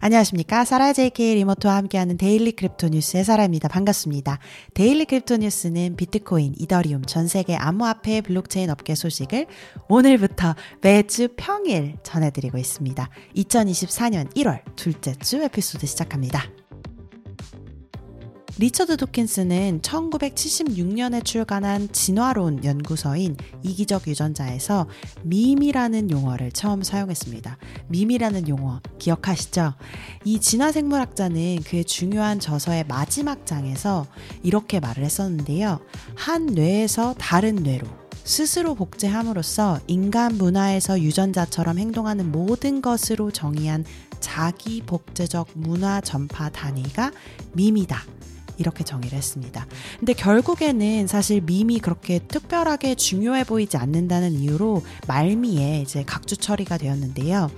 안녕하십니까. 사라 JK 리모트와 함께하는 Daily Crypto News의 사라입니다. 반갑습니다. Daily Crypto News는 비트코인, 이더리움, 전 세계 암호화폐 블록체인 업계 소식을 오늘부터 매주 평일 전해드리고 있습니다. 2024년 1월 둘째 주 에피소드 시작합니다. 리처드 도킨스는 1976년에 출간한 진화론 연구서인 이기적 유전자에서 밈이라는 용어를 처음 사용했습니다. 밈이라는 용어 기억하시죠? 이 진화 생물학자는 그의 중요한 저서의 마지막 장에서 이렇게 말을 했었는데요. 한 뇌에서 다른 뇌로 스스로 복제함으로써 인간 문화에서 유전자처럼 행동하는 모든 것으로 정의한 자기 복제적 문화 전파 단위가 밈이다. 이렇게 정의를 했습니다. 근데 결국에는 사실 밈이 그렇게 특별하게 중요해 보이지 않는다는 이유로 말미에 이제 각주 처리가 되었는데요.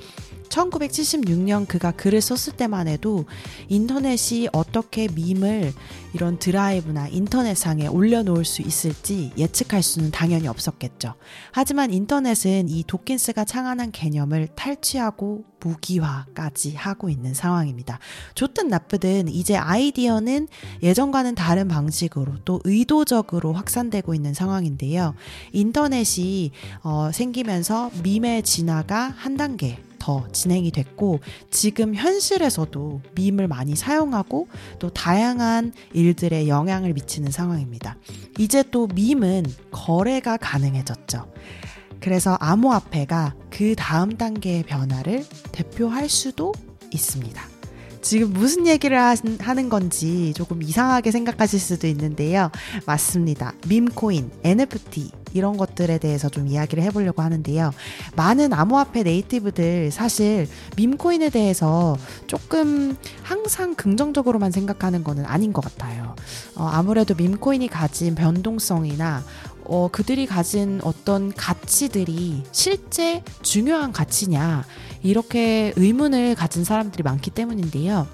1976년 그가 글을 썼을 때만 해도 인터넷이 어떻게 밈을 이런 드라이브나 인터넷상에 올려놓을 수 있을지 예측할 수는 당연히 없었겠죠. 하지만 인터넷은 이 도킨스가 창안한 개념을 탈취하고 무기화까지 하고 있는 상황입니다. 좋든 나쁘든 이제 아이디어는 예전과는 다른 방식으로 또 의도적으로 확산되고 있는 상황인데요. 인터넷이 어, 생기면서 밈의 진화가 한 단계 더 진행이 됐고 지금 현실에서도 밈을 많이 사용하고 또 다양한 일들에 영향을 미치는 상황입니다. 이제 또 밈은 거래가 가능해졌죠. 그래서 암호화폐가 그 다음 단계의 변화를 대표할 수도 있습니다. 지금 무슨 얘기를 하는 건지 조금 이상하게 생각하실 수도 있는데요. 맞습니다. 밈코인, NFT, 이런 것들에 대해서 좀 이야기를 해보려고 하는데요. 많은 암호화폐 네이티브들 사실 밈코인에 대해서 조금 항상 긍정적으로만 생각하는 거는 아닌 것 같아요. 어, 아무래도 밈코인이 가진 변동성이나 어, 그들이 가진 어떤 가치들이 실제 중요한 가치냐, 이렇게 의문을 가진 사람들이 많기 때문인데요.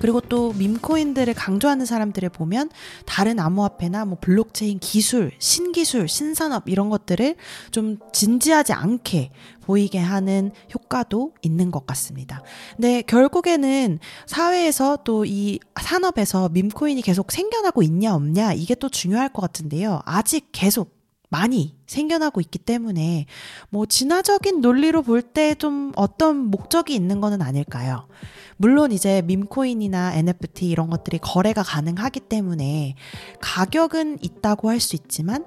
그리고 또 밈코인들을 강조하는 사람들을 보면 다른 암호화폐나 뭐 블록체인 기술, 신기술, 신산업 이런 것들을 좀 진지하지 않게 보이게 하는 효과도 있는 것 같습니다. 근데 결국에는 사회에서 또 이 산업에서 밈코인이 계속 생겨나고 있냐 없냐 이게 또 중요할 것 같은데요. 아직 계속 많이 생겨나고 있기 때문에 뭐 진화적인 논리로 볼 때 좀 어떤 목적이 있는 거는 아닐까요? 물론 이제 밈코인이나 NFT 이런 것들이 거래가 가능하기 때문에 가격은 있다고 할 수 있지만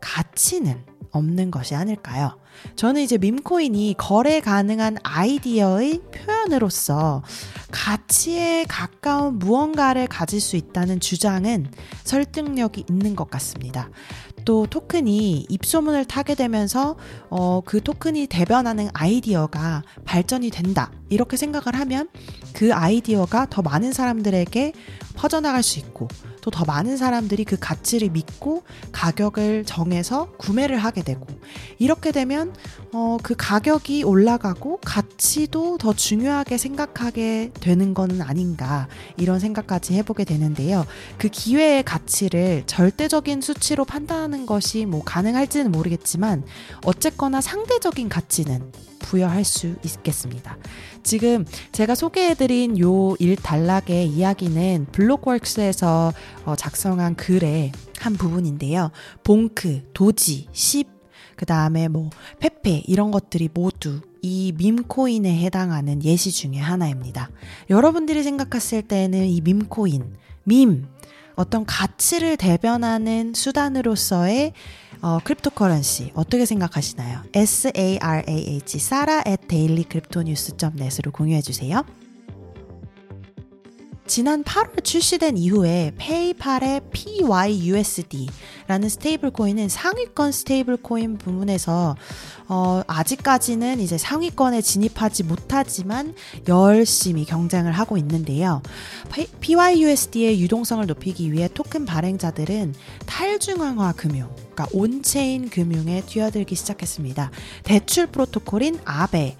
가치는 없는 것이 아닐까요? 저는 이제 밈코인이 거래 가능한 아이디어의 표현으로서 가치에 가까운 무언가를 가질 수 있다는 주장은 설득력이 있는 것 같습니다. 또 토큰이 입소문을 타게 되면서 어, 그 토큰이 대변하는 아이디어가 발전이 된다. 이렇게 생각을 하면 그 아이디어가 더 많은 사람들에게 퍼져나갈 수 있고 또 더 많은 사람들이 그 가치를 믿고 가격을 정해서 구매를 하게 되고 이렇게 되면 어, 그 가격이 올라가고 가치도 더 중요하게 생각하게 되는 거는 아닌가 이런 생각까지 해보게 되는데요. 그 기회의 가치를 절대적인 수치로 판단하는 것이 뭐 가능할지는 모르겠지만 어쨌거나 상대적인 가치는 부여할 수 있겠습니다. 지금 제가 소개해드린 요 일단락의 이야기는 블록월크스에서 어, 작성한 글의 한 부분인데요. 봉크, 도지, 십, 그 다음에 뭐 페페 이런 것들이 모두 이 밈코인에 해당하는 예시 중의 하나입니다. 여러분들이 생각했을 때는 이 밈코인, 밈, 어떤 가치를 대변하는 수단으로서의 어, cryptocurrency 어떻게 생각하시나요? sarah 사라 at dailycryptonews.net으로 공유해 주세요. 지난 8월 출시된 이후에 페이팔의 PYUSD라는 스테이블 코인은 상위권 스테이블 코인 부문에서 어, 아직까지는 이제 상위권에 진입하지 못하지만 열심히 경쟁을 하고 있는데요. PYUSD의 유동성을 높이기 위해 토큰 발행자들은 탈중앙화 금융, 그러니까 on-chain 금융에 뛰어들기 시작했습니다. 대출 프로토콜인 Aave,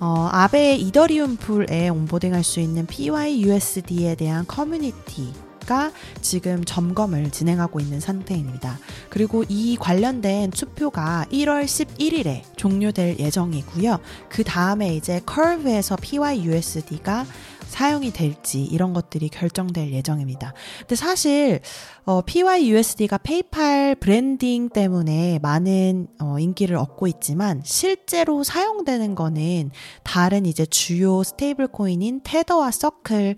어, Aave의 이더리움 pool에 onboarding할 수 있는 PYUSD에 대한 커뮤니티 가 지금 점검을 진행하고 있는 상태입니다. 그리고 이 관련된 투표가 1월 11일에 종료될 예정이고요. 그 다음에 이제 Curve에서 PYUSD가 사용이 될지 이런 것들이 결정될 예정입니다. 근데 사실 어, PYUSD가 페이팔 브랜딩 때문에 많은 어, 인기를 얻고 있지만 실제로 사용되는 거는 다른 이제 주요 스테이블 코인인 테더와 서클의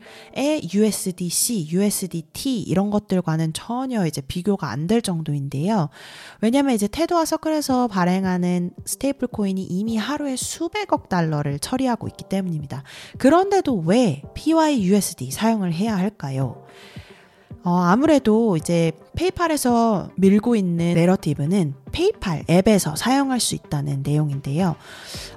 USDC, USDT 이런 것들과는 전혀 이제 비교가 안 될 정도인데요. 왜냐면 이제 테더와 서클에서 발행하는 스테이블 코인이 이미 하루에 수백억 달러를 처리하고 있기 때문입니다. 그런데도 왜 PYUSD 사용을 해야 할까요? 어, 아무래도 이제 페이팔에서 밀고 있는 내러티브는 페이팔 앱에서 사용할 수 있다는 내용인데요.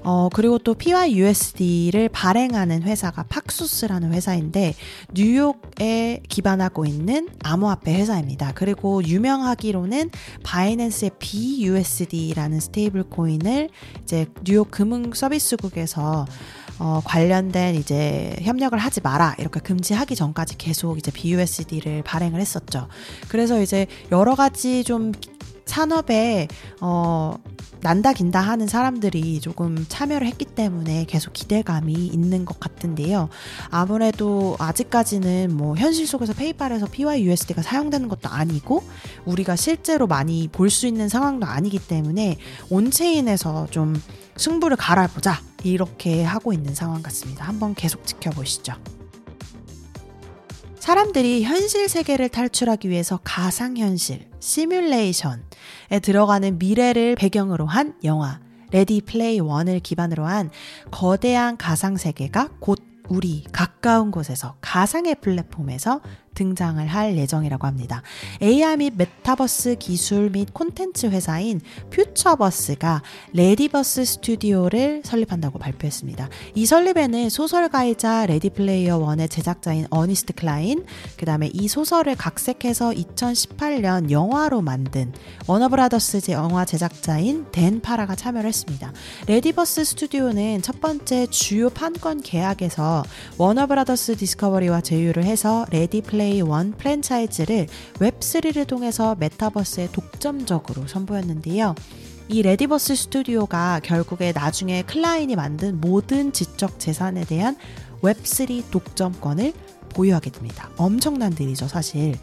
어, 그리고 또 PYUSD를 발행하는 회사가 Paxos라는 회사인데 뉴욕에 기반하고 있는 암호화폐 회사입니다. 그리고 유명하기로는 바이낸스의 BUSD라는 스테이블 코인을 이제 뉴욕 금융 서비스국에서 어, 관련된 이제 협력을 하지 마라 이렇게 금지하기 전까지 계속 이제 BUSD를 발행을 했었죠. 그래서 이제 여러 가지 좀 산업에 어 난다 긴다 하는 사람들이 조금 참여를 했기 때문에 계속 기대감이 있는 것 같은데요. 아무래도 아직까지는 뭐 현실 속에서 페이팔에서 PYUSD가 사용되는 것도 아니고 우리가 실제로 많이 볼 수 있는 상황도 아니기 때문에 on-chain에서 좀 승부를 걸어보자 이렇게 하고 있는 상황 같습니다. 한번 계속 지켜보시죠. 사람들이 현실 세계를 탈출하기 위해서 가상현실, 시뮬레이션에 들어가는 미래를 배경으로 한 영화, Ready Player One을 기반으로 한 거대한 가상세계가 곧 우리 가까운 곳에서 가상의 플랫폼에서 등장을 할 예정이라고 합니다. AR 및 메타버스 기술 및 콘텐츠 회사인 Futureverse가 Readyverse Studio를 설립한다고 발표했습니다. 이 설립에는 소설가이자 Ready Player One의 제작자인 어니스트 클라인, 그 다음에 이 소설을 각색해서 2018년 영화로 만든 워너브라더스 영화 제작자인 댄 파라가 참여를 했습니다. Readyverse Studio는 첫 번째 주요 판권 계약에서 워너브라더스 디스커버리와 제휴를 해서 Ready Play Player One 프랜차이즈를 Web3를 통해서 메타버스에 독점적으로 선보였는데요. 이 Readyverse Studio가 결국에 나중에 클라인이 만든 모든 지적 재산에 대한 Web3 독점권을 보유하게 됩니다. 엄청난 일이죠, 사실.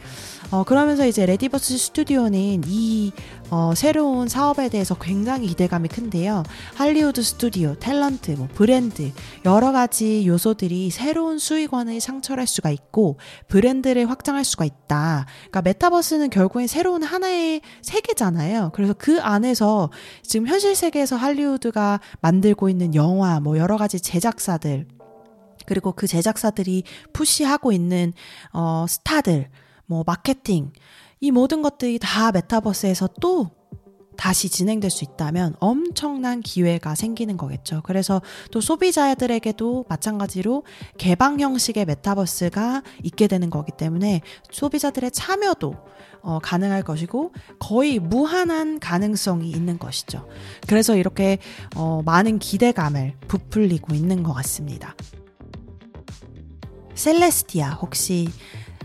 어, 그러면서 이제 레디버스 스튜디오는 이 어, 새로운 사업에 대해서 굉장히 기대감이 큰데요. 할리우드 스튜디오, 탤런트, 뭐 브랜드 여러 가지 요소들이 새로운 수익원을 창출할 수가 있고 브랜드를 확장할 수가 있다. 그러니까 메타버스는 결국엔 새로운 하나의 세계잖아요. 그래서 그 안에서 지금 현실 세계에서 할리우드가 만들고 있는 영화, 뭐 여러 가지 제작사들 그리고 그 제작사들이 푸시하고 있는 어 스타들 뭐 마케팅 이 모든 것들이 다 메타버스에서 또 다시 진행될 수 있다면 엄청난 기회가 생기는 거겠죠. 그래서 또 소비자들에게도 마찬가지로 개방 형식의 메타버스가 있게 되는 거기 때문에 소비자들의 참여도 어, 가능할 것이고 거의 무한한 가능성이 있는 것이죠. 그래서 이렇게 어, 많은 기대감을 부풀리고 있는 것 같습니다. 셀레스티아 혹시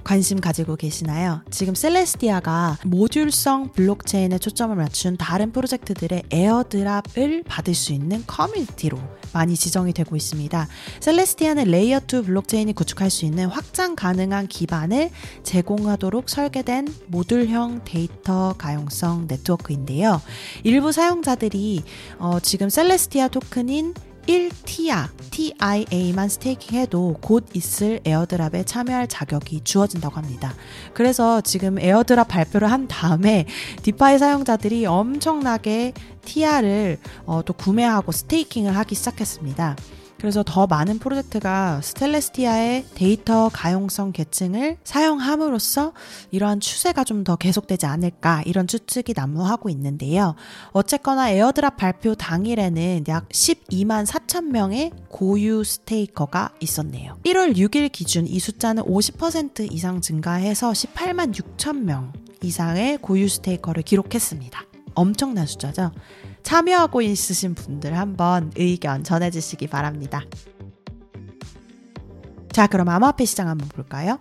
관심 가지고 계시나요? 지금 셀레스티아가 모듈성 블록체인에 초점을 맞춘 다른 프로젝트들의 airdrop을 받을 수 있는 커뮤니티로 많이 지정이 되고 있습니다. 셀레스티아는 Layer 2 블록체인이 구축할 수 있는 확장 가능한 기반을 제공하도록 설계된 모듈형 데이터 가용성 네트워크인데요. 일부 사용자들이 어, 지금 셀레스티아 토큰인 1티아, TIA만 스테이킹해도 곧 있을 airdrop에 참여할 자격이 주어진다고 합니다. 그래서 지금 airdrop 발표를 한 다음에 DeFi 사용자들이 엄청나게 티아를 어, 또 구매하고 staking을 하기 시작했습니다. 그래서 더 많은 프로젝트가 셀레스티아의 데이터 가용성 계층을 사용함으로써 이러한 추세가 좀 더 계속되지 않을까 이런 추측이 난무하고 있는데요. 어쨌거나 airdrop 발표 당일에는 약 12만 4천 명의 고유 staker가 있었네요. 1월 6일 기준 이 숫자는 50% 이상 증가해서 18만 6천 명 이상의 고유 스테이커를 기록했습니다. 엄청난 숫자죠. 참여하고 있으신 분들 한번 의견 전해주시기 바랍니다. 자, 그럼 암호화폐 시장 한번 볼까요?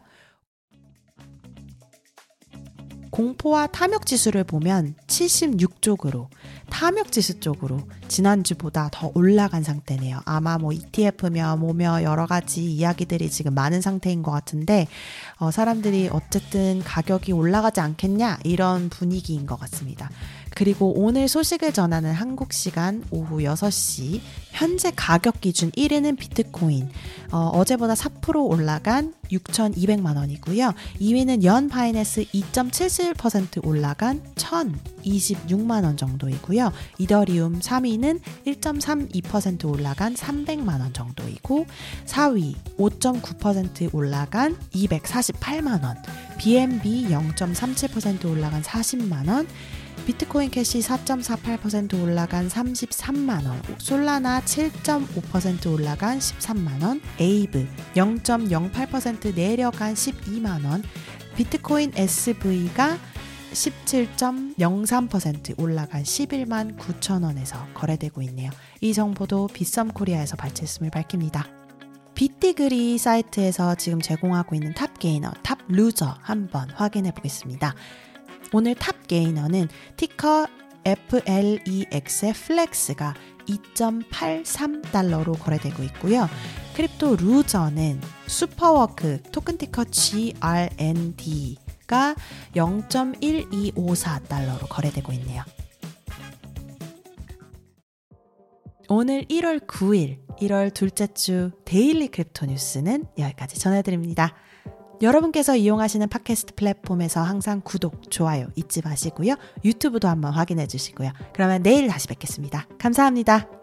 공포와 탐욕 지수를 보면 76쪽으로 탐욕 지수 쪽으로 지난주보다 더 올라간 상태네요. 아마 뭐 ETF며 뭐며 여러 가지 이야기들이 지금 많은 상태인 것 같은데 어, 사람들이 어쨌든 가격이 올라가지 않겠냐 이런 분위기인 것 같습니다. 그리고 오늘 소식을 전하는 한국 시간 오후 6시 현재 가격 기준 1위는 비트코인 어, 제보다 4% 올라간 6,200만 원이고요. 2위는 연 바이낸스 2.77% 올라간 1,026만 원 정도이고요. 이더리움 3위는 1.32% 올라간 300만 원 정도이고 4위 5.9% 올라간 248만 원, BNB 0.37% 올라간 40만 원, 비트코인 캐시 4.48% 올라간 33만원, 솔라나 7.5% 올라간 13만원, 에이브 0.08% 내려간 12만원, 비트코인 SV가 17.03% 올라간 11만 9천원에서 거래되고 있네요. 이 정보도 빗썸 코리아에서 발췌했음을 밝힙니다. BitDegree 사이트에서 지금 제공하고 있는 top gainer, top loser 한번 확인해 보겠습니다. 오늘 top gainer는 ticker FLEX의 플렉스가 2.83달러로 거래되고 있고요. crypto loser는 슈퍼워크 토큰 ticker GRND가 0.1254달러로 거래되고 있네요. 오늘 1월 9일, 1월 둘째 주 daily crypto 뉴스는 여기까지 전해드립니다. 여러분께서 이용하시는 팟캐스트 플랫폼에서 항상 구독, 좋아요 잊지 마시고요. 유튜브도 한번 확인해 주시고요. 그러면 내일 다시 뵙겠습니다. 감사합니다.